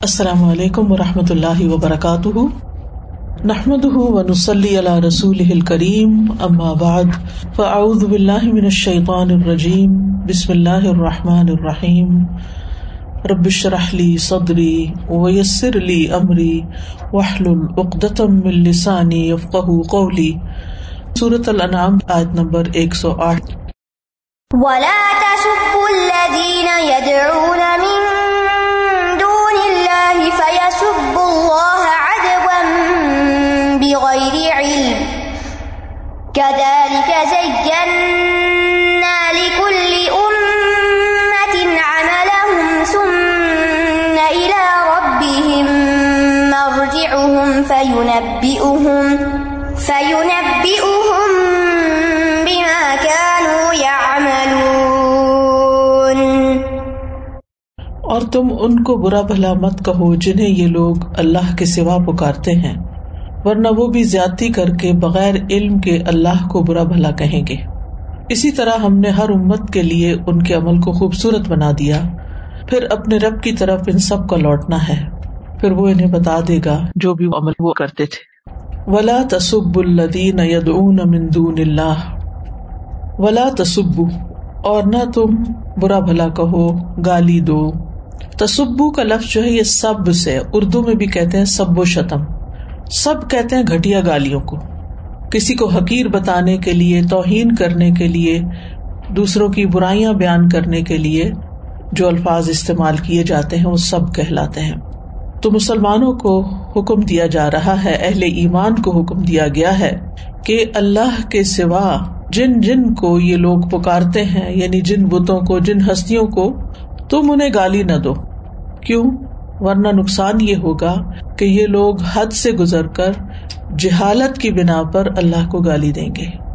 السلام علیکم و رحمۃ اللہ وبرکاتہ۔ نحمد ونسلی علی رسول کریم اما بعد، فاعوذ باللہ من الشیطان الرجیم، بسم اللہ الرحمٰن الرحیم۔ ربش رحلی صدری ویسر علی عمری وحل العقدم السانی افقہ قولی۔ صورت الانعام، آیت نمبر ایک سو آٹھ۔ بغير علم. كذلك زينا لكل أمة عملهم، ثم إلى ربهم مرجعهم، فينبئهم فينبئهم بما كانوا يعملون. اور تم ان کو برا بھلا مت کہو جنہیں یہ لوگ اللہ کے سوا پکارتے ہیں۔ ورنہ وہ بھی زیادتی کر کے بغیر علم کے اللہ کو برا بھلا کہیں گے۔ اسی طرح ہم نے ہر امت کے لیے ان کے عمل کو خوبصورت بنا دیا۔ پھر اپنے رب کی طرف ان سب کا لوٹنا ہے۔ پھر وہ انہیں بتا دے گا جو بھی عمل وہ کرتے تھے۔ ولا تصب الدین یدعون من دون اللہ ولا تصبو اور نہ تم برا بھلا کہو، گالی دو۔ تصبو کا لفظ جو ہے یہ سب سے، اردو میں بھی کہتے ہیں سب و شتم۔ سب کہتے ہیں گھٹیا گالیوں کو۔ کسی کو حقیر بتانے کے لیے، توہین کرنے کے لیے، دوسروں کی برائیاں بیان کرنے کے لیے جو الفاظ استعمال کیے جاتے ہیں، وہ سب کہلاتے ہیں۔ تو مسلمانوں کو حکم دیا جا رہا ہے، اہل ایمان کو حکم دیا گیا ہے کہ اللہ کے سوا جن جن کو یہ لوگ پکارتے ہیں یعنی جن بتوں کو، جن ہستیوں کو تم انہیں گالی نہ دو۔ کیوں؟ ورنہ نقصان یہ ہوگا کہ یہ لوگ حد سے گزر کر جہالت کی بنا پر اللہ کو گالی دیں گے۔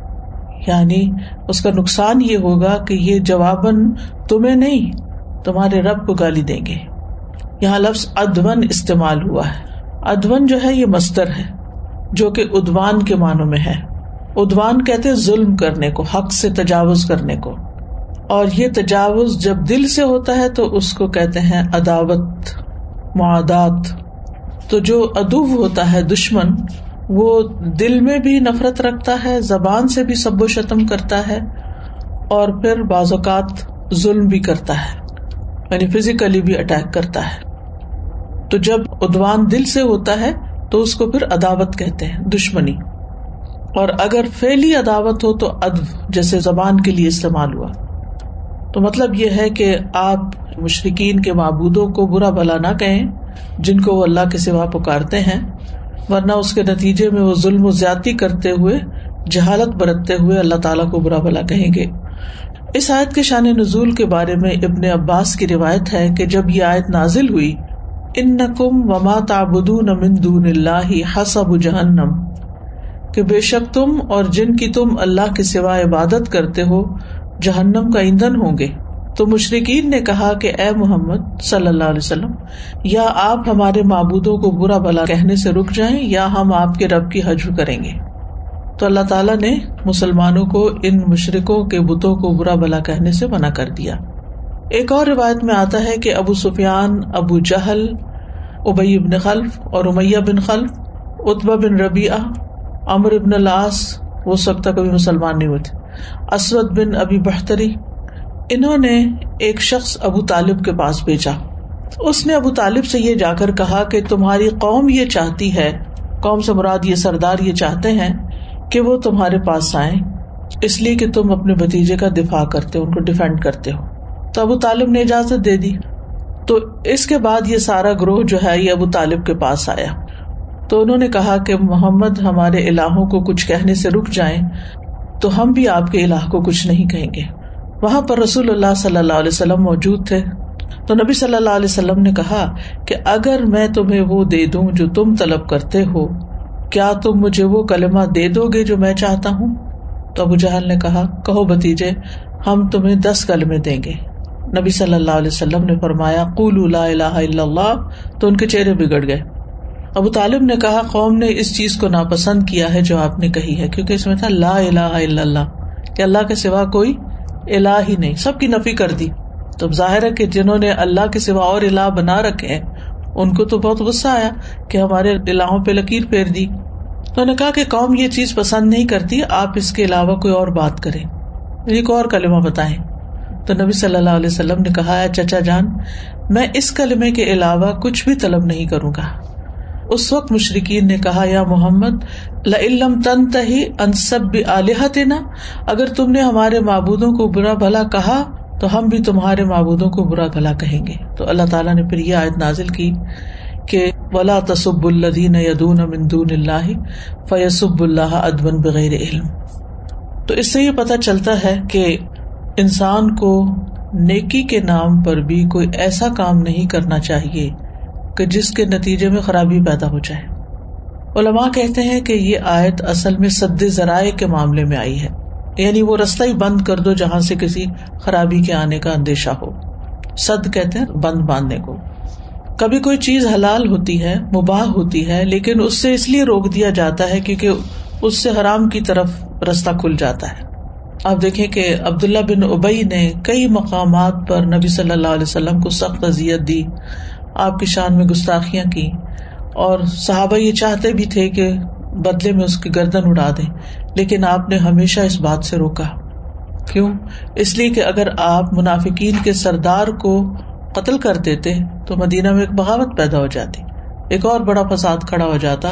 یعنی اس کا نقصان یہ ہوگا کہ یہ جواباً تمہیں نہیں، تمہارے رب کو گالی دیں گے۔ یہاں لفظ ادون استعمال ہوا ہے۔ ادون جو ہے یہ مستر ہے، جو کہ ادوان کے معنوں میں ہے۔ ادوان کہتے ظلم کرنے کو، حق سے تجاوز کرنے کو۔ اور یہ تجاوز جب دل سے ہوتا ہے تو اس کو کہتے ہیں عداوت۔ معادات۔ تو جو ادو ہوتا ہے دشمن، وہ دل میں بھی نفرت رکھتا ہے، زبان سے بھی سب و شتم کرتا ہے، اور پھر بعض اوقات ظلم بھی کرتا ہے یعنی فزیکلی بھی اٹیک کرتا ہے۔ تو جب ادوان دل سے ہوتا ہے، تو اس کو پھر عداوت کہتے ہیں، دشمنی۔ اور اگر فیلی عداوت ہو تو ادب جیسے زبان کے لیے استعمال ہوا۔ تو مطلب یہ ہے کہ آپ مشرقین کے معبودوں کو برا بلا نہ کہیں، جن کو وہ اللہ کے سوا پکارتے ہیں، ورنہ اس کے نتیجے میں وہ ظلم و زیادتی کرتے ہوئے، جہالت برتتے ہوئے اللہ تعالیٰ کو برا بلا کہیں گے۔ اس آیت کے شان نزول کے بارے میں ابن عباس کی روایت ہے کہ جب یہ آیت نازل ہوئی ان نقم وما تابدون من دون اللہ حسب جہنم، کہ بے شک تم اور جن کی تم اللہ کے سوا عبادت کرتے ہو جہنم کا ایندھن ہوں گے۔ تو مشرقین نے کہا کہ اے محمد صلی اللہ علیہ وسلم، یا آپ ہمارے معبودوں کو برا بلا کہنے سے رک جائیں، یا ہم آپ کے رب کی حجر کریں گے۔ تو اللہ تعالیٰ نے مسلمانوں کو ان مشرقوں کے بتوں کو برا بلا کہنے سے منع کر دیا۔ ایک اور روایت میں آتا ہے کہ ابو سفیان، ابو جہل ابئی ابن خلف اور امیہ بن خلف اتبا بن ربیع امر ابن العاص، وہ سب تک کبھی مسلمان نہیں ہوتے اسود بن ابی بہتری انہوں نے ایک شخص ابو طالب کے پاس بھیجا۔ اس نے ابو طالب سے یہ جا کر کہا کہ تمہاری قوم یہ چاہتی ہے، قوم سے مراد یہ سردار یہ چاہتے ہیں کہ وہ تمہارے پاس آئے اس لیے کہ تم اپنے بتیجے کا دفاع کرتے ہو، ان کو ڈیفینڈ کرتے ہو۔ تو ابو طالب نے اجازت دے دی۔ تو اس کے بعد یہ سارا گروہ جو ہے، یہ ابو طالب کے پاس آیا۔ تو انہوں نے کہا کہ محمد ہمارے الہوں کو کچھ کہنے سے رک جائیں تو ہم بھی آپ کے الہ کو کچھ نہیں کہیں گے۔ وہاں پر رسول اللہ صلی اللہ علیہ وسلم موجود تھے۔ تو نبی صلی اللہ علیہ وسلم نے کہا کہ اگر میں تمہیں وہ دے دوں جو تم طلب کرتے ہو، کیا تم مجھے وہ کلمہ دے دو گے جو میں چاہتا ہوں؟ تو ابو جہل نے کہا، کہو بتیجے، ہم تمہیں دس کلمے دیں گے۔ نبی صلی اللہ علیہ وسلم نے فرمایا قول لا الہ الا اللہ، تو ان کے چہرے بگڑ گئے۔ ابو طالب نے کہا قوم نے اس چیز کو ناپسند کیا ہے جو آپ نے کہی ہے، کیونکہ اس میں تھا لا الہ الا اللہ، کہ اللہ کے سوا کوئی الہ ہی نہیں، سب کی نفی کر دی۔ تو ظاہر ہے کہ جنہوں نے اللہ کے سوا اور الہ بنا رکھے ہیں، ان کو تو بہت غصہ آیا کہ ہمارے علاقوں پہ لکیر پھیر دی۔ انہوں نے کہا کہ قوم یہ چیز پسند نہیں کرتی، آپ اس کے علاوہ کوئی اور بات کریں۔ ایک اور کلمہ بتائیں۔ تو نبی صلی اللہ علیہ وسلم نے کہا چچا جان، میں اس کلمے کے علاوہ کچھ بھی طلب نہیں کروں گا۔ اس وقت مشرقین نے کہا، یا محمد لم تن تہی انصب علیہ اگر تم نے ہمارے معبودوں کو برا بھلا کہا، تو ہم بھی تمہارے معبودوں کو برا بھلا کہیں گے۔ تو اللہ تعالیٰ نے پھر یہ آیت نازل کی کہ، ولا تصب الدین یدون مندون اللہ فیسب اللہ ادبن بغیر علم۔ تو اس سے یہ پتہ چلتا ہے کہ انسان کو نیکی کے نام پر بھی کوئی ایسا کام نہیں کرنا چاہیے کہ جس کے نتیجے میں خرابی پیدا ہو جائے۔ علماء کہتے ہیں کہ یہ آیت اصل میں سد ذرائع کے معاملے میں آئی ہے۔ یعنی وہ رستہ ہی بند کر دو جہاں سے کسی خرابی کے آنے کا اندیشہ ہو۔ سد کہتے ہیں بند باندھنے کو۔ کبھی کوئی چیز حلال ہوتی ہے، مباح ہوتی ہے، لیکن اس سے اس لیے روک دیا جاتا ہے کیونکہ اس سے حرام کی طرف رستہ کھل جاتا ہے۔ آپ دیکھیں کہ عبداللہ بن ابئی نے کئی مقامات پر نبی صلی اللہ علیہ وسلم کو سخت اذیت دی۔ آپ کی شان میں گستاخیاں کی اور صحابہ یہ چاہتے بھی تھے کہ بدلے میں اس کی گردن اڑا دیں، لیکن آپ نے ہمیشہ اس بات سے روکا۔ کیوں؟ اس لیے کہ اگر آپ منافقین کے سردار کو قتل کر دیتے تو مدینہ میں ایک بغاوت پیدا ہو جاتی۔ ایک اور بڑا فساد کھڑا ہو جاتا،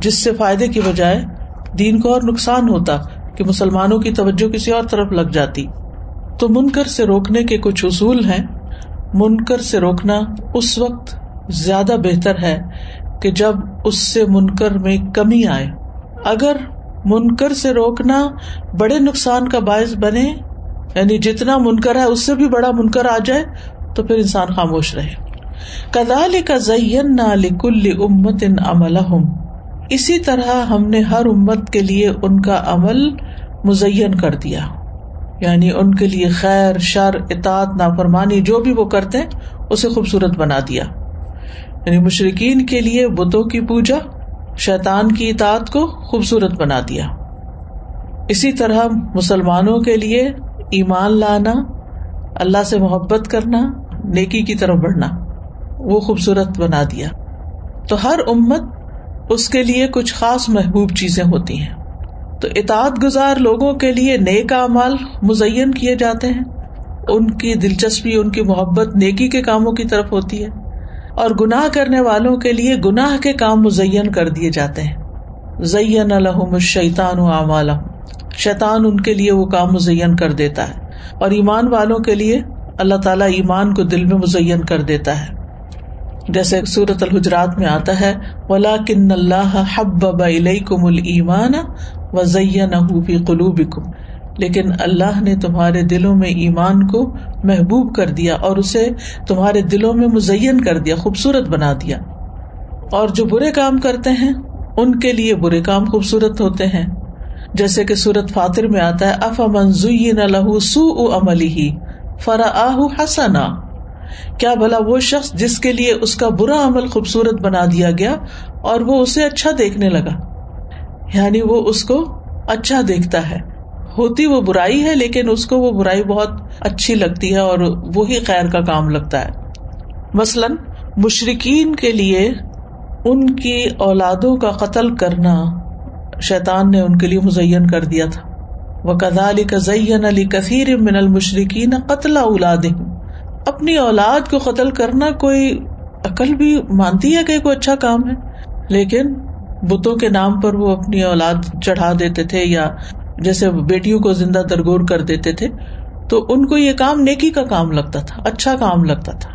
جس سے فائدے کی بجائے دین کو اور نقصان ہوتا کہ مسلمانوں کی توجہ کسی اور طرف لگ جاتی۔ تو منکر سے روکنے کے کچھ اصول ہیں۔ منکر سے روکنا اس وقت زیادہ بہتر ہے کہ جب اس سے منکر میں کمی آئے۔ اگر منکر سے روکنا بڑے نقصان کا باعث بنے یعنی جتنا منکر ہے اس سے بھی بڑا منکر آ جائے، تو پھر انسان خاموش رہے۔ کدال کا زین نہ لکل امت ان عمل اسی طرح ہم نے ہر امت کے لیے ان کا عمل مزین کر دیا۔ یعنی ان کے لیے خیر، شر اطاط نافرمانی، جو بھی وہ کرتے اسے خوبصورت بنا دیا۔ یعنی مشرقین کے لیے بتوں کی پوجا، شیطان کی اطاعت کو خوبصورت بنا دیا۔ اسی طرح مسلمانوں کے لیے ایمان لانا، اللہ سے محبت کرنا، نیکی کی طرف بڑھنا، وہ خوبصورت بنا دیا۔ تو ہر امت اس کے لیے کچھ خاص محبوب چیزیں ہوتی ہیں۔ تو اطاعت گزار لوگوں کے لیے نیک اعمال مزین کیے جاتے ہیں۔ ان کی دلچسپی، ان کی محبت نیکی کے کاموں کی طرف ہوتی ہے۔ اور گناہ کرنے والوں کے لیے گناہ کے کام مزین کر دیے جاتے ہیں۔ زین الحم شیطان شیطان ان کے لیے وہ کام مزین کر دیتا ہے۔ اور ایمان والوں کے لیے اللہ تعالیٰ ایمان کو دل میں مزین کر دیتا ہے۔ جیسے سورت الحجرات میں آتا ہے ولا کن اللہ حب کم المان و زین قلوب لیکن اللہ نے تمہارے دلوں میں ایمان کو محبوب کر دیا اور اسے تمہارے دلوں میں مزین کر دیا، خوبصورت بنا دیا۔ اور جو برے کام کرتے ہیں، ان کے لیے برے کام خوبصورت ہوتے ہیں۔ جیسے کہ سورت فاتر میں آتا ہے اف منزوئی نہ لہو سو عملی ہی فرا آہ حسنا۔ کیا بھلا وہ شخص جس کے لیے اس کا برا عمل خوبصورت بنا دیا گیا اور وہ اسے اچھا دیکھنے لگا؟ یعنی وہ اس کو اچھا دیکھتا ہے۔ ہوتی وہ برائی ہے، لیکن اس کو وہ برائی بہت اچھی لگتی ہے اور وہی خیر کا کام لگتا ہے۔ مثلاً مشرقین کے لیے ان کی اولادوں کا قتل کرنا شیطان نے ان کے لیے مزین کر دیا تھا۔ وہ کدا علی کزین علی کثیر من المشرقین قتل اولاد اپنی اولاد کو قتل کرنا کوئی عقل بھی مانتی ہے کہ کوئی اچھا کام ہے؟ لیکن بتوں کے نام پر وہ اپنی اولاد چڑھا دیتے تھے یا جیسے بیٹیوں کو زندہ درگور کر دیتے تھے، تو ان کو یہ کام نیکی کا کام لگتا تھا اچھا کام لگتا تھا۔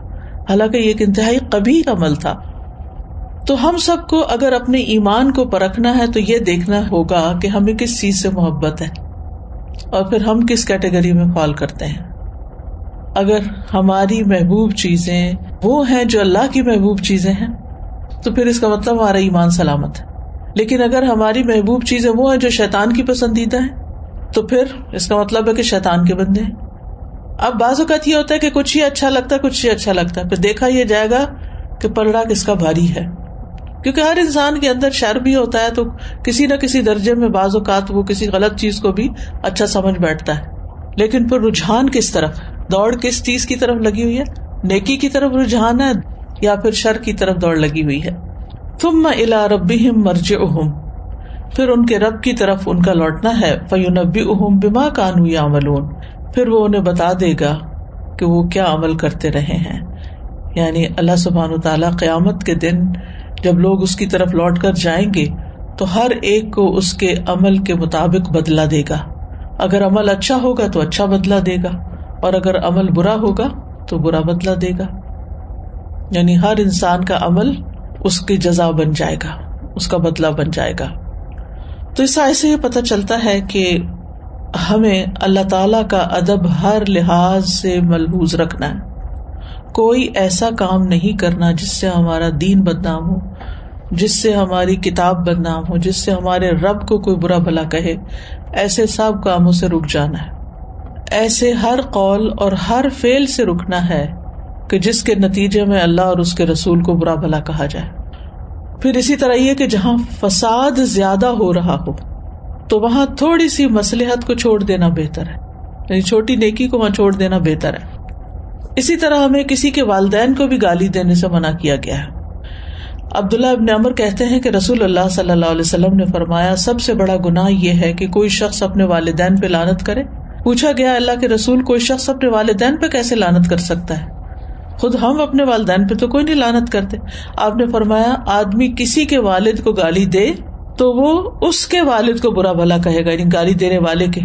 حالانکہ یہ ایک انتہائی کبھی عمل تھا۔ تو ہم سب کو اگر اپنے ایمان کو پرکھنا ہے تو یہ دیکھنا ہوگا کہ ہمیں کس چیز سے محبت ہے اور پھر ہم کس کیٹیگری میں فال کرتے ہیں۔ اگر ہماری محبوب چیزیں وہ ہیں جو اللہ کی محبوب چیزیں ہیں، تو پھر اس کا مطلب ہمارا ایمان سلامت ہے۔ لیکن اگر ہماری محبوب چیزیں وہ ہیں جو شیطان کی پسندیدہ ہے تو پھر اس کا مطلب ہے کہ شیطان کے بندے ہیں۔ اب بعض اوقات یہ ہوتا ہے کہ کچھ ہی اچھا لگتا ہے، کچھ ہی اچھا لگتا ہے۔ پھر دیکھا یہ جائے گا کہ پلڑا کس کا بھاری ہے۔ کیونکہ ہر انسان کے اندر شر بھی ہوتا ہے، تو کسی نہ کسی درجے میں بعض اوقات وہ کسی غلط چیز کو بھی اچھا سمجھ بیٹھتا ہے۔ لیکن پھر رجحان کس طرف؟ دوڑ کس چیز کی طرف لگی ہوئی ہے؟ نیکی کی طرف رجحان ہے یا پھر شر کی طرف دوڑ لگی ہوئی ہے؟ تم الا ربی مرج اہم پھر ان کے رب کی طرف ان کا لوٹنا ہے۔ فیونبی اہم بما کانو یا ملون پھر وہ انہیں بتا دے گا کہ وہ کیا عمل کرتے رہے ہیں۔ یعنی اللہ سبحان تعالیٰ قیامت کے دن جب لوگ اس کی طرف لوٹ کر جائیں گے، تو ہر ایک کو اس کے عمل کے مطابق بدلا دے گا۔ اگر عمل اچھا ہوگا تو اچھا بدلا دے گا، اور اگر عمل برا ہوگا تو برا بدلا دے گا۔ یعنی ہر انسان کا عمل اس کی جزا بن جائے گا، اس کا بدلا بن جائے گا۔ تو اس ایسے یہ پتہ چلتا ہے کہ ہمیں اللہ تعالی کا ادب ہر لحاظ سے ملحوظ رکھنا ہے۔ کوئی ایسا کام نہیں کرنا جس سے ہمارا دین بدنام ہو، جس سے ہماری کتاب بدنام ہو، جس سے ہمارے رب کو کوئی برا بھلا کہے۔ ایسے سب کاموں سے رک جانا ہے۔ ایسے ہر قول اور ہر فیل سے رکنا ہے۔ کہ جس کے نتیجے میں اللہ اور اس کے رسول کو برا بھلا کہا جائے۔ پھر اسی طرح یہ کہ جہاں فساد زیادہ ہو رہا ہو، تو وہاں تھوڑی سی مسلحت کو چھوڑ دینا بہتر ہے۔ یعنی چھوٹی نیکی کو وہاں چھوڑ دینا بہتر ہے۔ اسی طرح ہمیں کسی کے والدین کو بھی گالی دینے سے منع کیا گیا ہے۔ عبداللہ ابن عمر کہتے ہیں کہ رسول اللہ صلی اللہ علیہ وسلم نے فرمایا، سب سے بڑا گناہ یہ ہے کہ کوئی شخص اپنے والدین پہ لانت کرے۔ پوچھا گیا اللہ کے رسول، کوئی شخص اپنے والدین پہ کیسے لانت کر سکتا ہے؟ خود ہم اپنے والدین پہ تو کوئی نہیں لانت کرتے۔ آپ نے فرمایا، آدمی کسی کے والد کو گالی دے تو وہ اس کے والد کو برا بھلا کہے گا یعنی گالی دینے والے کے۔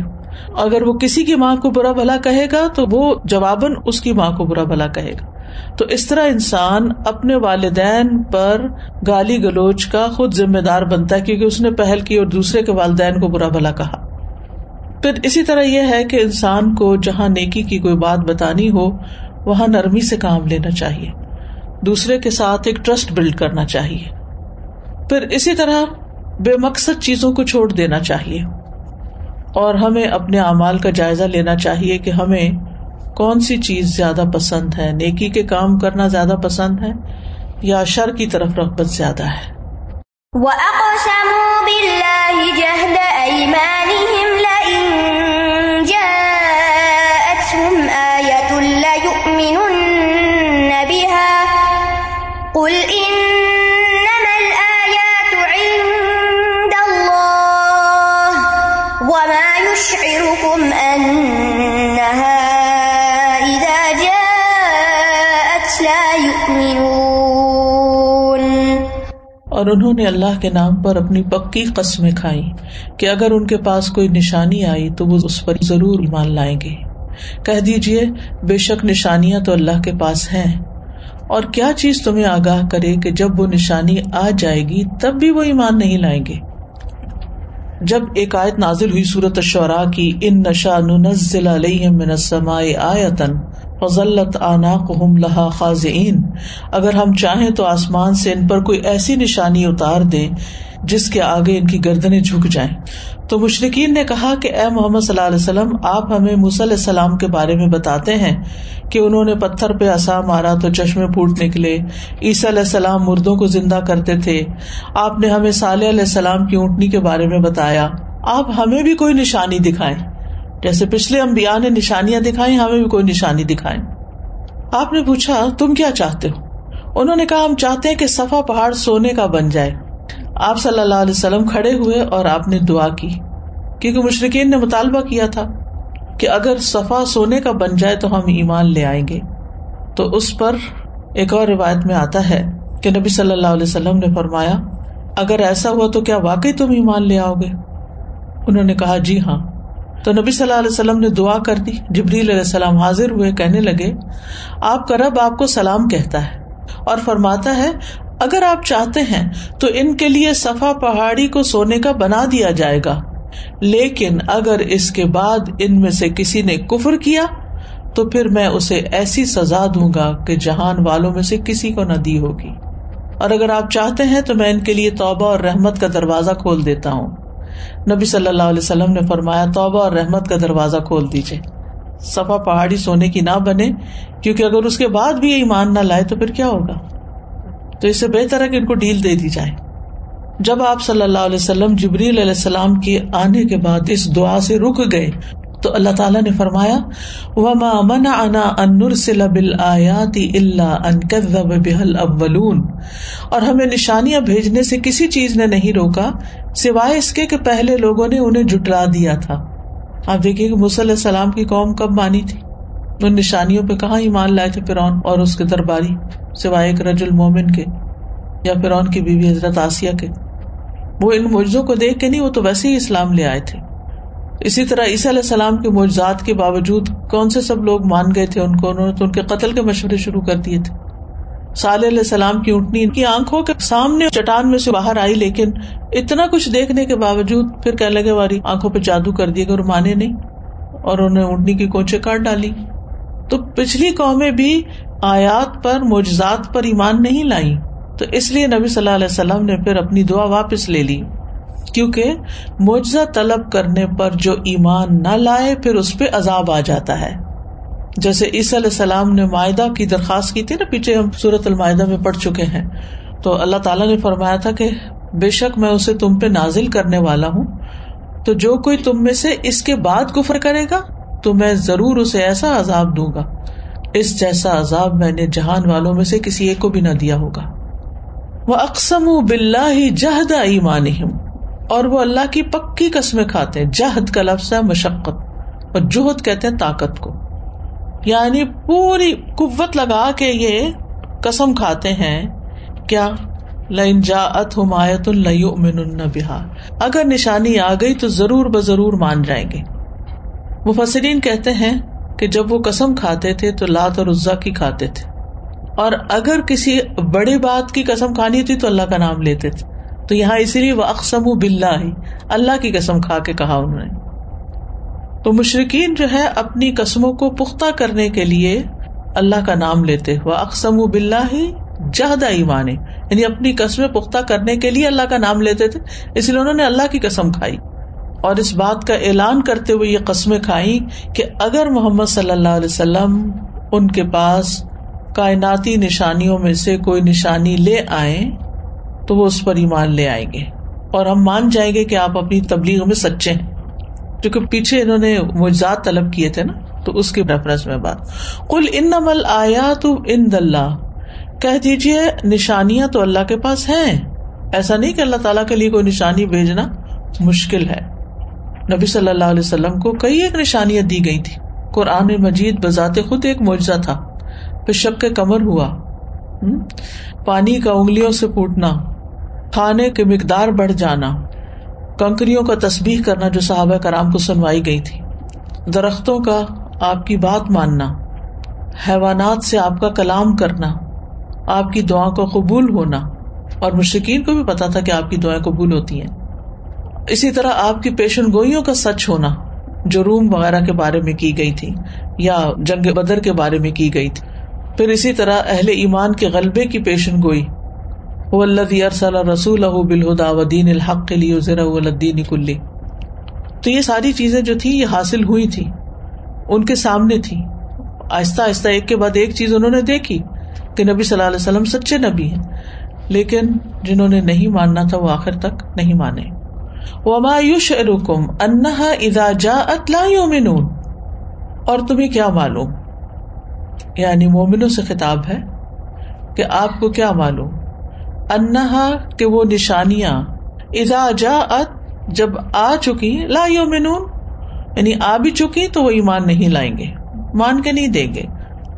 اگر وہ کسی کی ماں کو برا بھلا کہے گا تو وہ جواباً اس کی ماں کو برا بھلا کہے گا۔ تو اس طرح انسان اپنے والدین پر گالی گلوچ کا خود ذمہ دار بنتا ہے، کیونکہ اس نے پہل کی اور دوسرے کے والدین کو برا بھلا کہا۔ پھر اسی طرح یہ ہے کہ انسان کو جہاں نیکی کی کوئی بات بتانی ہو وہاں نرمی سے کام لینا چاہیے۔ دوسرے کے ساتھ ایک ٹرسٹ بلڈ کرنا چاہیے۔ پھر اسی طرح بے مقصد چیزوں کو چھوڑ دینا چاہیے۔ اور ہمیں اپنے اعمال کا جائزہ لینا چاہیے کہ ہمیں کون سی چیز زیادہ پسند ہے۔ نیکی کے کام کرنا زیادہ پسند ہے یا شر کی طرف رغبت زیادہ ہے؟ وَأَقْسَمُوا بِاللَّهِ جَهْدَ أَيْمَانِهِمْ اور انہوں نے اللہ کے نام پر اپنی پکی قسمیں کھائی کہ اگر ان کے پاس کوئی نشانی آئی تو وہ اس پر ضرور ایمان لائیں گے۔ کہہ دیجیے بے شک نشانیاں تو اللہ کے پاس ہیں۔ اور کیا چیز تمہیں آگاہ کرے کہ جب وہ نشانی آ جائے گی تب بھی وہ ایمان نہیں لائیں گے؟ جب ایک آیت نازل ہوئی صورت شعرا کی، ان نشا نزل علیہم من السماء آیتن فضلت آناقہم لہا خاضعین اگر ہم چاہیں تو آسمان سے ان پر کوئی ایسی نشانی اتار دیں جس کے آگے ان کی گردنیں جھک جائیں۔ تو مشرقین نے کہا کہ اے محمد صلی اللہ علیہ وسلم، آپ ہمیں موسی علیہ السلام کے بارے میں بتاتے ہیں کہ انہوں نے پتھر پہ اصا مارا تو چشمے پھوٹ نکلے عیسی علیہ السلام مردوں کو زندہ کرتے تھے۔ آپ نے ہمیں صالح علیہ السلام کی اونٹنی کے بارے میں بتایا۔ آپ ہمیں بھی کوئی نشانی دکھائیں۔ جیسے پچھلے امبیا نے نشانیاں دکھائی ہمیں بھی کوئی نشانی دکھائیں۔ آپ نے پوچھا، تم کیا چاہتے ہو؟ انہوں نے کہا، ہم چاہتے ہیں کہ صفا پہاڑ سونے کا بن جائے۔ آپ صلی اللہ علیہ وسلم کھڑے ہوئے اور آپ نے دعا کی، کیونکہ مشرقین نے مطالبہ کیا تھا کہ اگر صفا سونے کا بن جائے تو ہم ایمان لے آئیں گے۔ تو اس پر ایک اور روایت میں آتا ہے کہ نبی صلی اللہ علیہ وسلم نے فرمایا، اگر ایسا ہوا تو کیا واقعی تم ایمان لے آؤ گے؟ انہوں نے کہا جی ہاں۔ تو نبی صلی اللہ علیہ وسلم نے دعا کر دی۔ جبریل علیہ السلام حاضر ہوئے، کہنے لگے، آپ کا رب آپ کو سلام کہتا ہے اور فرماتا ہے، اگر آپ چاہتے ہیں تو ان کے لیے صفا پہاڑی کو سونے کا بنا دیا جائے گا۔ لیکن اگر اس کے بعد ان میں سے کسی نے کفر کیا، تو پھر میں اسے ایسی سزا دوں گا کہ جہان والوں میں سے کسی کو نہ دی ہوگی۔ اور اگر آپ چاہتے ہیں تو میں ان کے لیے توبہ اور رحمت کا دروازہ کھول دیتا ہوں۔ نبی صلی اللہ علیہ وسلم نے فرمایا، توبہ اور رحمت کا دروازہ کھول دیجیے صفا پہاڑی سونے کی نہ بنے، کیونکہ اگر اس کے بعد بھی یہ ایمان نہ لائے تو پھر کیا ہوگا؟ تو اس سے بہتر ہے کہ ان کو ڈیل دے دی جائے۔ جب آپ صلی اللہ علیہ وسلم جبریل علیہ السلام کے آنے کے بعد اس دعا سے رک گئے، تو اللہ تعالیٰ نے فرمایا، وما منعنا ان نرسل بالآیات الا ان كذب بها الاولون اور ہمیں نشانیاں بھیجنے سے کسی چیز نے نہیں روکا سوائے اس کے کہ پہلے لوگوں نے انہیں جٹلا دیا تھا۔ آپ دیکھیے کہ علیہ السلام کی قوم کب مانی تھی۔ ان نشانیوں پہ کہاں ایمان لائے تھے فرعون اور اس کے درباری، سوائے ایک رج المومن کے یا فرعون کی بیوی حضرت آسیہ کے۔ وہ ان معجزوں کو دیکھ کے نہیں، وہ تو ویسے ہی اسلام لے آئے تھے۔ اسی طرح عیسیٰ علیہ السلام کے معجزات کے باوجود کون سے سب لوگ مان گئے تھے ان کو؟ انہوں نے تو ان کے قتل کے مشورے شروع کر دیے تھے۔ صالح علیہ السلام کی اونٹنی، ان کی آنکھوں کے سامنے چٹان میں سے باہر آئی، لیکن اتنا کچھ دیکھنے کے باوجود پھر کہنے لگے والی آنکھوں پہ جادو کر دیے گا اور مانے نہیں۔ اور انہیں اونٹنی کی کوچے کاٹ ڈالی۔ تو پچھلی قومیں بھی آیات پر، معجزات پر ایمان نہیں لائی۔ تو اس لیے نبی صلی اللہ علیہ وسلم نے پھر اپنی دعا واپس لے لی۔ کیونکہ معجزہ طلب کرنے پر جو ایمان نہ لائے، پھر اس پہ عذاب آ جاتا ہے۔ جیسے عیسی علیہ السلام نے معاہدہ کی درخواست کی تھی نا، پیچھے ہم صورت المائدہ میں پڑھ چکے ہیں۔ تو اللہ تعالیٰ نے فرمایا تھا کہ بے شک میں اسے تم پہ نازل کرنے والا ہوں۔ تو جو کوئی تم میں سے اس کے بعد کفر کرے گا، تو میں ضرور اسے ایسا عذاب دوں گا۔ اس جیسا عذاب میں نے جہان والوں میں سے کسی ایک کو بھی نہ دیا ہوگا۔ وہ اقسم بلّہ جہد ایمان اور وہ اللہ کی پکی قسمیں کھاتے ہیں۔ جہد کا لفظ ہے مشقت۔ اور جوہد کہتے ہیں طاقت کو۔ یعنی پوری قوت لگا کے یہ قسم کھاتے ہیں۔ کیا؟ لائن جا ات ہمایت بہا۔ اگر نشانی آ گئی تو ضرور ب ضرور مان جائیں گے۔ مفسرین کہتے ہیں کہ جب وہ قسم کھاتے تھے تو لات اور عزا کی کھاتے تھے۔ اور اگر کسی بڑی بات کی قسم کھانی تھی تو اللہ کا نام لیتے تھے۔ تو یہاں اسی لیے وہ اقسم بلّہ ہی اللہ کی قسم کھا کے کہا انہوں نے۔ تو مشرقین جو ہے اپنی قسموں کو پختہ کرنے کے لیے اللہ کا نام لیتے وہ اقسم و بلّہ ہی جہد ایمان یعنی اپنی قسمیں پختہ کرنے کے لیے اللہ کا نام لیتے تھے، اس لیے انہوں نے اللہ کی قسم کھائی۔ اور اس بات کا اعلان کرتے ہوئے یہ قسمیں کھائی کہ اگر محمد صلی اللہ علیہ وسلم ان کے پاس کائناتی نشانیوں میں سے کوئی نشانی لے آئے تو وہ اس پر ایمان لے آئیں گے۔ اور ہم مان جائیں گے کہ آپ اپنی تبلیغ میں سچے ہیں۔ کیونکہ پیچھے انہوں نے مجھات طلب کیے تھے نا، تو اس کی ریفرنس میں بات۔ کل ان نمل آیا تو ان دلہ کہہ دیجیے نشانیاں تو اللہ کے پاس ہیں۔ ایسا نہیں کہ اللہ تعالیٰ کے لیے کوئی نشانی بھیجنا مشکل ہے۔ نبی صلی اللہ علیہ وسلم کو کئی ایک نشانیاں دی گئی تھی۔ قرآن مجید بذات خود ایک معجزہ تھا۔ پھر شک کمر ہوا۔ پانی کا انگلیوں سے پوٹنا کھانے کی مقدار بڑھ جانا۔ کنکریوں کا تصبیح کرنا جو صحابہ کرام کو سنوائی گئی تھی۔ درختوں کا آپ کی بات ماننا، حیوانات سے آپ کا کلام کرنا، آپ کی دعا کو قبول ہونا۔ اور مشکین کو بھی پتا تھا کہ آپ کی دعائیں قبول ہوتی ہیں۔ اسی طرح آپ کی پیشن گوئیوں کا سچ ہونا، جو روم وغیرہ کے بارے میں کی گئی تھی، یا جنگ بدر کے بارے میں کی گئی تھی۔ پھر اسی طرح اہل ایمان کے غلبے کی پیشن گوئی وہ اللہ رسول بالہدا ودین الحق کے لیے الدین کلی تو یہ ساری چیزیں جو تھی یہ حاصل ہوئی تھی ان کے سامنے تھی آہستہ آہستہ ایک کے بعد ایک چیز انہوں نے دیکھی کہ نبی صلی اللہ علیہ وسلم سچے نبی ہیں۔ لیکن جنہوں نے نہیں ماننا تھا، وہ آخر تک نہیں مانے۔ وما یشعرکم انہا اذا جاءت لا یومنون اور تمہیں کیا معلوم؟ یعنی مومنوں سے خطاب ہے کہ آپ کو کیا معلوم؟ انہا کہ وہ نشانیاں اذا جاءت، جب آ چکی، لا یومنون یعنی آ بھی چکی تو وہ ایمان نہیں لائیں گے، مان کے نہیں دیں گے۔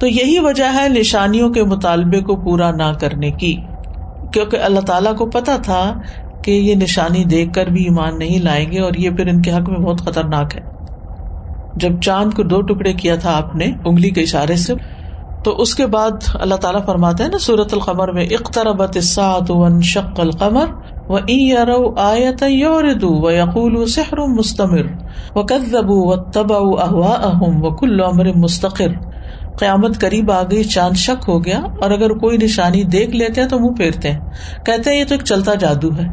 تو یہی وجہ ہے نشانیوں کے مطالبے کو پورا نہ کرنے کی، کیونکہ اللہ تعالیٰ کو پتا تھا کہ یہ نشانی دیکھ کر بھی ایمان نہیں لائیں گے اور یہ پھر ان کے حق میں بہت خطرناک ہے۔ جب چاند کو دو ٹکڑے کیا تھا آپ نے، انگلی کے اشارے سے تو اس کے بعد اللہ تعالیٰ فرماتے ہیں نا سورت القمر میں اختربت ون شق القمر و آیت و یقول سحر مستمر و کدبو و تبا احوا اہم و کل امر مستقر۔ قیامت قریب آ گئی، چاند شک ہو گیا اور اگر کوئی نشانی دیکھ لیتے ہیں تو منہ پھیرتے ہیں۔ کہتے ہیں یہ تو ایک چلتا جادو ہے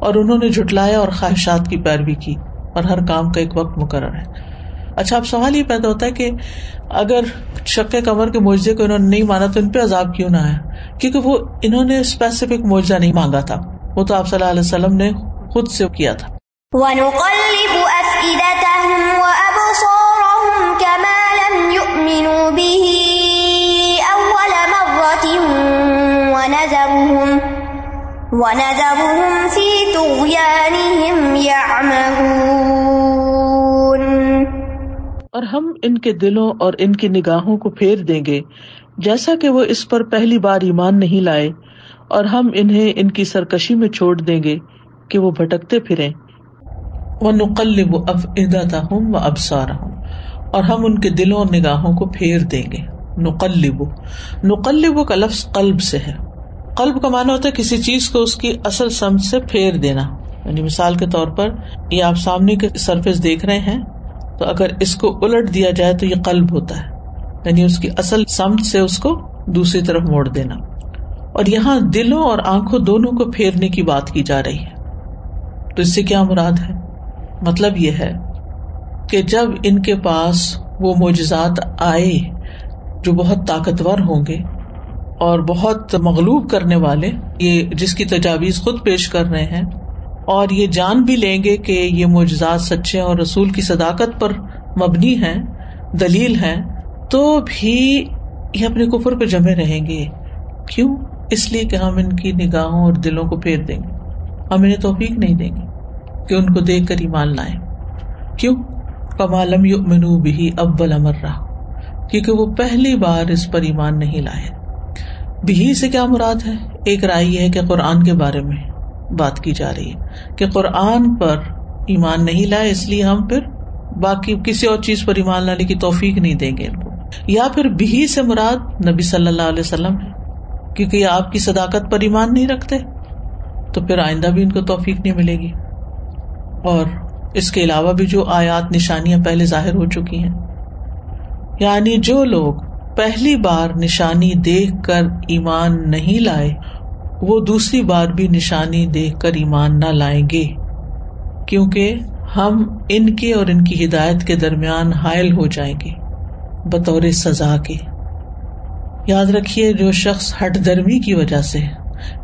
اور انہوں نے جٹلایا اور خواہشات کی پیروی کی اور ہر کام کا ایک وقت مقرر ہے۔ اچھا اب سوال یہ پیدا ہوتا ہے کہ اگر شک کمر کے معجزے کو انہوں نے نہیں مانا تو ان پہ عذاب کیوں نہ آیا کیونکہ وہ انہوں نے اسپیسیفک معجزہ نہیں مانگا تھا۔ وہ تو آپ صلی اللہ علیہ وسلم نے خود سے کیا تھا۔ وَنُقَلِّبُ أَفْئِدَتَهُمْ وَأَبْصَارَهُمْ آمنوا به أول مرة ونذرهم ونذرهم في طغيانهم يعمهون. اور ہم ان کے دلوں اور ان کی نگاہوں کو پھیر دیں گے، جیسا کہ وہ اس پر پہلی بار ایمان نہیں لائے، اور ہم انہیں ان کی سرکشی میں چھوڑ دیں گے کہ وہ بھٹکتے پھرے وہ نقلب افعدتہم ہوں و ابسار ہوں اور ہم ان کے دلوں اور نگاہوں کو پھیر دیں گے۔ نقلب نقلب کا لفظ قلب سے ہے۔ قلب کا مانا ہوتا ہے کسی چیز کو اس کی اصل سمجھ سے پھیر دینا۔ یعنی مثال کے طور پر یہ آپ سامنے کے سرفیس دیکھ رہے ہیں تو اگر اس کو الٹ دیا جائے تو یہ قلب ہوتا ہے۔ یعنی اس کی اصل سمجھ سے اس کو دوسری طرف موڑ دینا۔ اور یہاں دلوں اور آنکھوں دونوں کو پھیرنے کی بات کی جا رہی ہے۔ تو اس سے کیا مراد ہے؟ مطلب یہ ہے کہ جب ان کے پاس وہ معجزات آئے جو بہت طاقتور ہوں گے اور بہت مغلوب کرنے والے، یہ جس کی تجاویز خود پیش کر رہے ہیں اور یہ جان بھی لیں گے کہ یہ معجزات سچے اور رسول کی صداقت پر مبنی ہیں، دلیل ہیں، تو بھی یہ اپنے کفر پہ جمے رہیں گے۔ کیوں؟ اس لیے کہ ہم ان کی نگاہوں اور دلوں کو پھیر دیں گے۔ ہم انہیں توفیق نہیں دیں گے کہ ان کو دیکھ کر ایمان لائیں۔ کیوں؟ کمالم یؤمنو بھی اول امر رہا کیونکہ وہ پہلی بار اس پر ایمان نہیں لائے۔ بھی سے کیا مراد ہے؟ ایک رائے یہ ہے کہ قرآن کے بارے میں۔ بات کی جا رہی ہے کہ قرآن پر ایمان نہیں لائے، اس لیے ہم پھر باقی کسی اور چیز پر ایمان لانے کی توفیق نہیں دیں گے ان کو۔ یا پھر بھی سے مراد نبی صلی اللہ علیہ وسلم ہے کیونکہ یہ آپ کی صداقت پر ایمان نہیں رکھتے، تو پھر آئندہ بھی ان کو توفیق نہیں ملے گی۔ اور اس کے علاوہ بھی جو آیات نشانیاں پہلے ظاہر ہو چکی ہیں یعنی جو لوگ پہلی بار نشانی دیکھ کر ایمان نہیں لائے وہ دوسری بار بھی نشانی دیکھ کر ایمان نہ لائیں گے، کیونکہ ہم ان کے اور ان کی ہدایت کے درمیان حائل ہو جائیں گے، بطور سزا کے۔ یاد رکھیے، جو شخص ہٹ درمی کی وجہ سے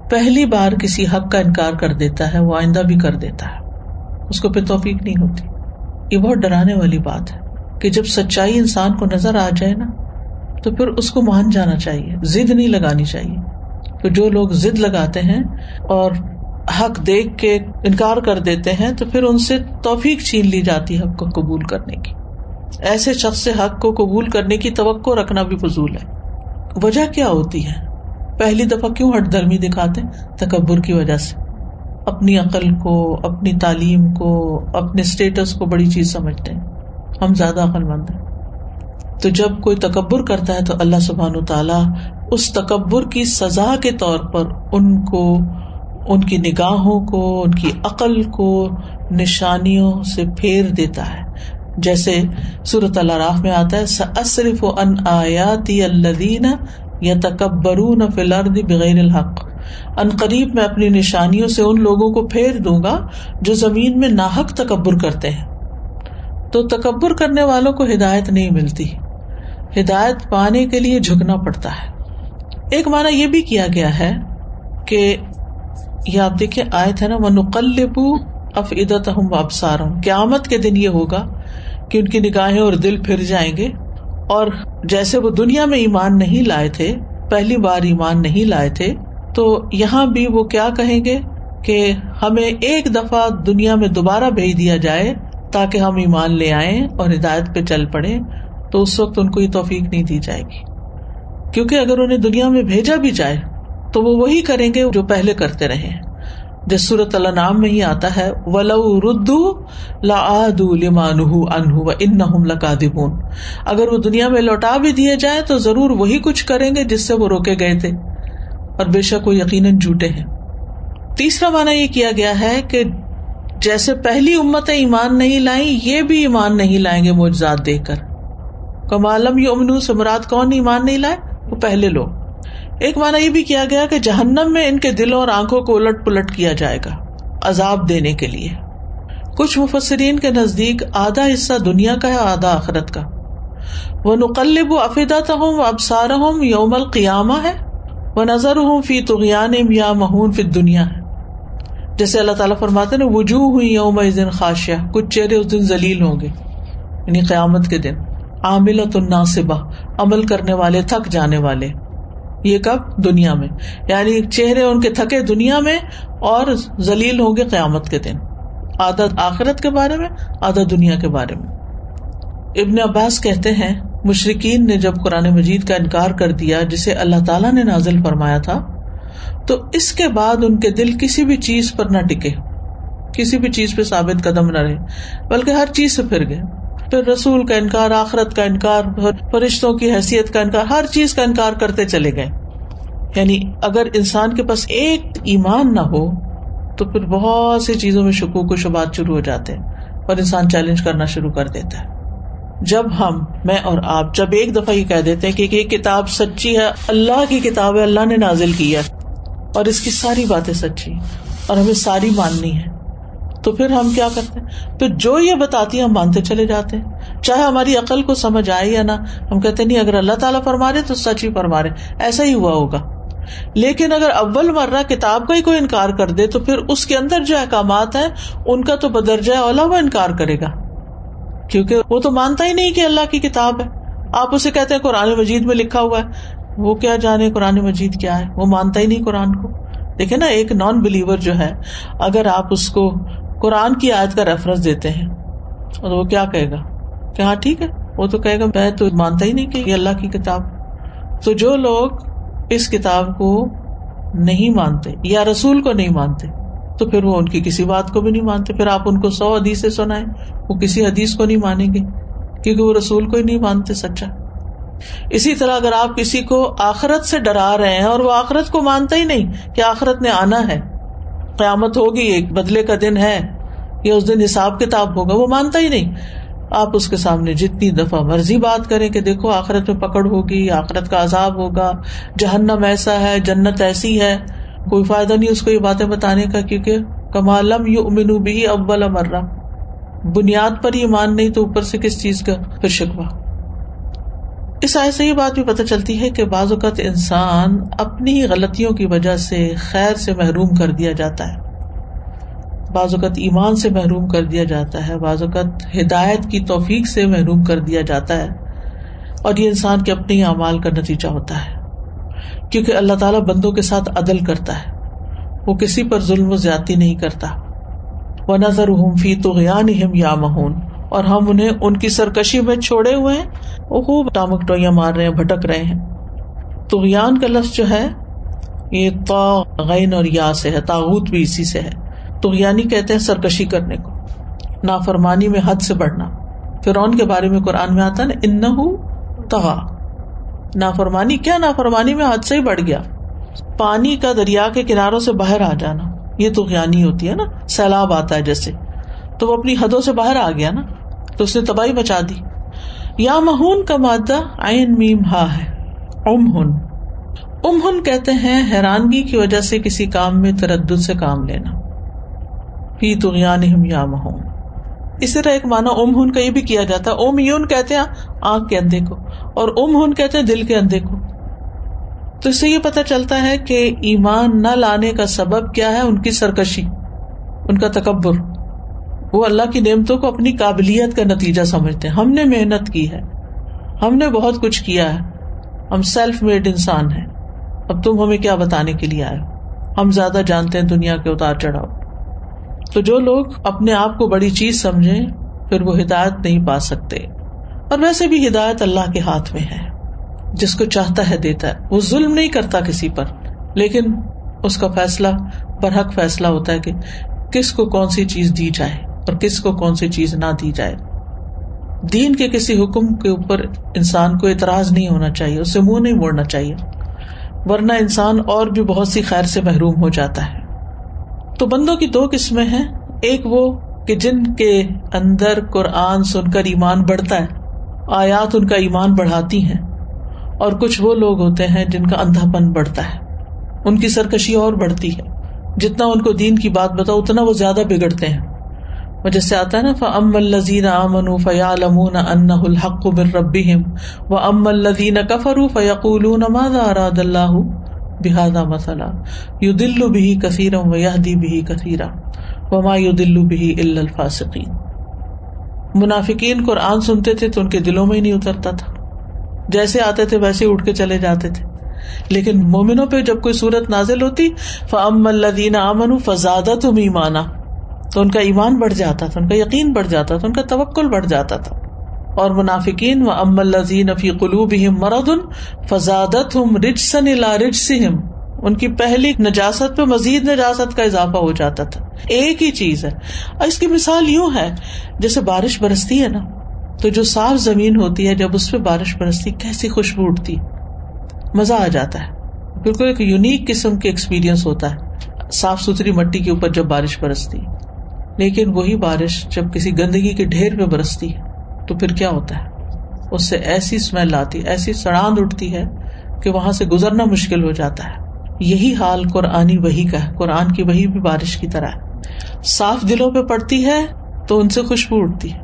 پہلی بار کسی حق کا انکار کر دیتا ہے، وہ آئندہ بھی کر دیتا ہے۔ اس کو پھر توفیق نہیں ہوتی۔ یہ بہت ڈرانے والی بات ہے کہ جب سچائی انسان کو نظر آ جائے نا، تو پھر اس کو مان جانا چاہیے زد نہیں لگانی چاہیے۔ تو جو لوگ زد لگاتے ہیں اور حق دیکھ کے انکار کر دیتے ہیں، تو پھر ان سے توفیق چھین لی جاتی ہے حق کو قبول کرنے کی۔ ایسے شخص سے حق کو قبول کرنے کی توقع رکھنا بھی فضول ہے۔ وجہ کیا ہوتی ہے؟ پہلی دفعہ کیوں ہٹ درمی دکھاتے؟ تکبر کی وجہ سے۔ اپنی عقل کو، اپنی تعلیم کو، اپنے اسٹیٹس کو بڑی چیز سمجھتے ہیں۔ ہم زیادہ عقل مند ہیں۔ تو جب کوئی تکبر کرتا ہے تو اللہ سبحان و تعالیٰ اس تکبر کی سزا کے طور پر ان کو، ان کی نگاہوں کو، ان کی عقل کو نشانیوں سے پھیر دیتا ہے۔ جیسے صورت اللہ راہ میں آتا ہے ان آیاتی الدین یا تکبر بغیر الحق۔ ان قریب میں اپنی نشانیوں سے ان لوگوں کو پھیر دوں گا جو زمین میں ناحک تکبر کرتے ہیں۔ تو تکبر کرنے والوں کو ہدایت نہیں ملتی۔ ہدایت پانے کے لیے جھکنا پڑتا ہے۔ ایک مانا یہ بھی کیا گیا ہے کہ یہ آپ دیکھیں آئے تھے نا وہ نقلب افعدت ہوں ابسار ہوں قیامت کے دن یہ ہوگا کہ ان کی نگاہیں اور دل پھر جائیں گے۔ اور جیسے وہ دنیا میں ایمان نہیں لائے تھے، پہلی بار ایمان نہیں لائے تھے، تو یہاں بھی وہ کیا کہیں گے کہ ہمیں ایک دفعہ دنیا میں دوبارہ بھیج دیا جائے تاکہ ہم ایمان لے آئیں اور ہدایت پہ چل پڑے تو اس وقت ان کو یہ توفیق نہیں دی جائے گی۔ کیونکہ اگر انہیں دنیا میں بھیجا بھی جائے، تو وہ وہی کریں گے جو پہلے کرتے رہے۔ جس صورت اللہ نام میں ہی آتا ہے، ولو ردو لمان اگر وہ دنیا میں لوٹا بھی دیے جائیں، تو ضرور وہی کچھ کریں گے جس سے وہ روکے گئے تھے۔ اور بے شک وہ یقیناً جھوٹے ہیں۔ تیسرا مانا یہ کیا گیا ہے کہ جیسے پہلی امت ایمان نہیں لائی یہ بھی ایمان نہیں لائیں گے موجود دیکھ کر۔ کمالم یو امن سے مراد کون ایمان نہیں لائے؟ وہ پہلے لوگ ایک مانا یہ بھی کیا گیا کہ جہنم میں ان کے دلوں اور آنکھوں کو الٹ پلٹ کیا جائے گا عذاب دینے کے لیے۔ کچھ مفسرین کے نزدیک آدھا حصہ دنیا کا ہے آدھا آخرت کا۔ وہ نقلب و افیدہ ہوں ابسار یوم القیامہ ہے۔ وہ نظر ہوں فی تغیان یا مہون فی دنیا ہے۔ جیسے اللہ تعالیٰ فرماتے نا وجوہ ہوئی یوم دن خاشیا کچھ چہرے اس دن ذلیل ہوں گے یعنی قیامت کے دن۔ عاملت الناصبہ عمل کرنے والے، تھک جانے والے۔ یہ کب؟ دنیا میں۔ یعنی چہرے ان کے تھکے دنیا میں اور ذلیل ہوں گے قیامت کے دن۔ عادت آخرت کے بارے میں عادت دنیا کے بارے میں۔ ابن عباس کہتے ہیں مشرقین نے جب قرآن مجید کا انکار کر دیا، جسے اللہ تعالیٰ نے نازل فرمایا تھا، تو اس کے بعد ان کے دل کسی بھی چیز پر نہ ٹکے۔ کسی بھی چیز پہ ثابت قدم نہ رہے، بلکہ ہر چیز سے پھر گئے۔ پھر رسول کا انکار، آخرت کا انکار، فرشتوں کی حیثیت کا انکار، ہر چیز کا انکار کرتے چلے گئے۔ یعنی اگر انسان کے پاس ایک ایمان نہ ہو، تو پھر بہت سی چیزوں میں شکوک و شبات شروع ہو جاتے ہیں اور انسان چیلنج کرنا شروع کر دیتا ہے۔ جب ہم، میں اور آپ، جب ایک دفعہ یہ کہہ دیتے ہیں کہ یہ کتاب سچی ہے، اللہ کی کتاب ہے، اللہ نے نازل کی ہے اور اس کی ساری باتیں سچی اور ہمیں ساری ماننی ہے۔ تو پھر ہم کیا کرتے ہیں؟ تو جو یہ بتاتی ہے ہم مانتے چلے جاتے ہیں۔ چاہے ہماری عقل کو سمجھ آئے یا نہ، ہم کہتے نہیں، اگر اللہ تعالیٰ فرما رہے تو سچ ہی فرما رہے۔ ایسا ہی ہوا ہوگا۔ لیکن اگر اول مرہ کتاب کا ہی کوئی انکار کر دے تو پھر اس کے اندر جو احکامات ہیں، ان کا تو بدرجہ اولا وہ انکار کرے گا۔ کیونکہ وہ تو مانتا ہی نہیں کہ اللہ کی کتاب ہے۔ آپ اسے کہتے ہیں، قرآن مجید میں لکھا ہوا ہے۔ وہ کیا جانے قرآن مجید کیا ہے؟ وہ مانتا ہی نہیں قرآن کو۔ دیکھے نا، ایک نان بلیور جو ہے، اگر آپ اس کو قرآن کی آیت کا ریفرنس دیتے ہیں۔ اور وہ کیا کہے گا؟ کہ ہاں ٹھیک ہے۔ وہ تو کہے گا، میں تو مانتا ہی نہیں کہ یہ اللہ کی کتاب۔ تو جو لوگ اس کتاب کو نہیں مانتے یا رسول کو نہیں مانتے، تو پھر وہ ان کی کسی بات کو بھی نہیں مانتے۔ پھر آپ ان کو سو حدیث سنائے وہ کسی حدیث کو نہیں مانیں گے، کیونکہ وہ رسول کو ہی نہیں مانتے، سچا۔ اسی طرح اگر آپ کسی کو آخرت سے ڈرا رہے ہیں اور وہ آخرت کو مانتا ہی نہیں کہ آخرت نے آنا ہے قیامت ہوگی، ایک بدلے کا دن ہے یا اس دن حساب کتاب ہوگا، وہ مانتا ہی نہیں۔ آپ اس کے سامنے جتنی دفعہ مرضی بات کریں کہ دیکھو آخرت میں پکڑ ہوگی، آخرت کا عذاب ہوگا، جہنم ایسا ہے، جنت ایسی ہے، کوئی فائدہ نہیں اس کو یہ باتیں بتانے کا، کیونکہ کمالم یو امنو بھی ابل مرہ۔ بنیاد پر ہی مان نہیں تو اوپر سے کس چیز کا؟ پھر شکوا اس آئے سے یہ بات بھی پتہ چلتی ہے کہ بعض اوقات انسان اپنی غلطیوں کی وجہ سے خیر سے محروم کر دیا جاتا ہے۔ بعض اوقات ایمان سے محروم کر دیا جاتا ہے، بعض اوقات ہدایت کی توفیق سے محروم کر دیا جاتا ہے۔ اور یہ انسان کے اپنے اعمال کا نتیجہ ہوتا ہے۔ کیونکہ اللہ تعالیٰ بندوں کے ساتھ عدل کرتا ہے۔ وہ کسی پر ظلم و زیادتی نہیں کرتا۔ وہ نظر فی تو یا مہون اور ہم انہیں ان کی سرکشی میں چھوڑے ہوئے ہیں، وہ خوب ٹامک ٹوئیاں مار رہے ہیں، بھٹک رہے ہیں۔ تغیان کا لفظ جو ہے، یہ غین اور یا سے ہے تاغت بھی اسی سے ہے۔ تغیانی کہتے ہیں سرکشی کرنے کو، نافرمانی میں حد سے بڑھنا۔ فرعون کے بارے میں قرآن میں آتا نا ان تغا نافرمانی، کیا نافرمانی میں حد سے ہی بڑھ گیا؟ پانی کا دریا کے کناروں سے باہر آ جانا، یہ تو ہوتی ہے نا، سیلاب آتا ہے جیسے۔ تو وہ اپنی حدوں سے باہر آ گیا نا۔ تو اس نے تباہی مچا دی۔ یا مہون کا مادہ آئین میم ہا ہے ام ہن ام ہن کہتے ہیں حیرانگی کی وجہ سے کسی کام میں تردد سے کام لینا۔ ہی تو یا مہون۔ اسی طرح ایک مانا ام ہن کا یہ بھی کیا جاتا ہے۔ اوم یون کہتے ہیں آنکھ کے اندھے کو، اور ام ہن کہتے ہیں دل کے اندھے کو۔ تو اس سے یہ پتا چلتا ہے کہ ایمان نہ لانے کا سبب کیا ہے ان کی سرکشی، ان کا تکبر۔ وہ اللہ کی نعمتوں کو اپنی قابلیت کا نتیجہ سمجھتے ہیں۔ ہم نے محنت کی ہے۔ ہم نے بہت کچھ کیا ہے۔ ہم سیلف میڈ انسان ہیں۔ اب تم ہمیں کیا بتانے کے لیے آئے ہم زیادہ جانتے ہیں دنیا کے اتار چڑھاؤ۔ تو جو لوگ اپنے آپ کو بڑی چیز سمجھے پھر وہ ہدایت نہیں پا سکتے۔ اور ویسے بھی ہدایت اللہ کے ہاتھ میں ہے۔ جس کو چاہتا ہے دیتا ہے۔ وہ ظلم نہیں کرتا کسی پر۔ لیکن اس کا فیصلہ، برحق فیصلہ ہوتا ہے کہ کس کو کون سی چیز دی جائے۔ اور کس کو کون سی چیز نہ دی جائے۔ دین کے کسی حکم کے اوپر انسان کو اعتراض نہیں ہونا چاہیے اسے منہ نہیں موڑنا چاہیے، ورنہ انسان اور بھی بہت سی خیر سے محروم ہو جاتا ہے۔ تو بندوں کی دو قسمیں ہیں، ایک وہ کہ جن کے اندر قرآن سن کر ایمان بڑھتا ہے، آیات ان کا ایمان بڑھاتی ہیں، اور کچھ وہ لوگ ہوتے ہیں جن کا اندھا پن بڑھتا ہے، ان کی سرکشی اور بڑھتی ہے۔ جتنا ان کو دین کی بات بتاؤ، اتنا وہ زیادہ بگڑتے ہیں۔ وجہ سے آتا ہے نا فم الزین امن فیال امون ان الحق بر و ام الدین کفر فیقول اراد اللہ بحادہ مسئلہ یو دلو بھی کثیرم و یہ دی بھی کثیرہ وما یو دلو بھی الفاسقین منافقین قرآن سنتے تھے تو ان کے دلوں میں ہی نہیں اترتا تھا۔ جیسے آتے تھے ویسے اٹھ کے چلے جاتے تھے۔ لیکن مومنوں پہ جب کوئی صورت نازل ہوتی فم اللہ امن فزادہ تم ایمانا۔ تو ان کا ایمان بڑھ جاتا تھا، ان کا یقین بڑھ جاتا تھا، ان کا توکل بڑھ جاتا تھا۔ اور منافقین و ام الزین فی قلوب مرد ان ہم رجسن الا رجسہم ان کی پہلی نجاست پہ مزید نجاست کا اضافہ ہو جاتا تھا۔ ایک ہی چیز ہے۔ اور اس کی مثال یوں ہے، جیسے بارش برستی ہے نا، تو جو صاف زمین ہوتی ہے، جب اس پہ بارش برستی، کیسی خوشبو اٹھتی مزہ آ جاتا ہے۔ بالکل ایک یونیک قسم کے ایکسپیرئنس ہوتا ہے۔ صاف ستھری مٹی کے اوپر جب بارش برستی۔ لیکن وہی بارش جب کسی گندگی کے ڈھیر پہ برستی تو پھر کیا ہوتا ہے؟ اس سے ایسی اسمیل آتی، ایسی سڑاند اٹھتی ہے کہ وہاں سے گزرنا مشکل ہو جاتا ہے۔ یہی حال قرآنی وہی کا ہے۔ قرآن کی وہی بھی بارش کی طرح ہے۔ صاف دلوں پہ پڑتی ہے تو ان سے خوشبو اٹھتی ہے۔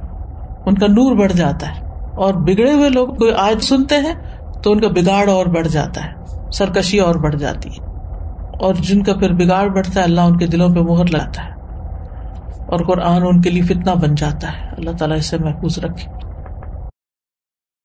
ان کا نور بڑھ جاتا ہے۔ اور بگڑے ہوئے لوگ کوئی آج سنتے ہیں تو ان کا بگاڑ اور بڑھ جاتا ہے۔ سرکشی اور بڑھ جاتی ہے۔ اور جن کا پھر بگاڑ بڑھتا ہے، اللہ ان کے دلوں پہ مہر لاتا ہے۔ اور قرآن ان کے لیے فتنہ بن جاتا ہے۔ اللہ تعالیٰ اسے محفوظ رکھے۔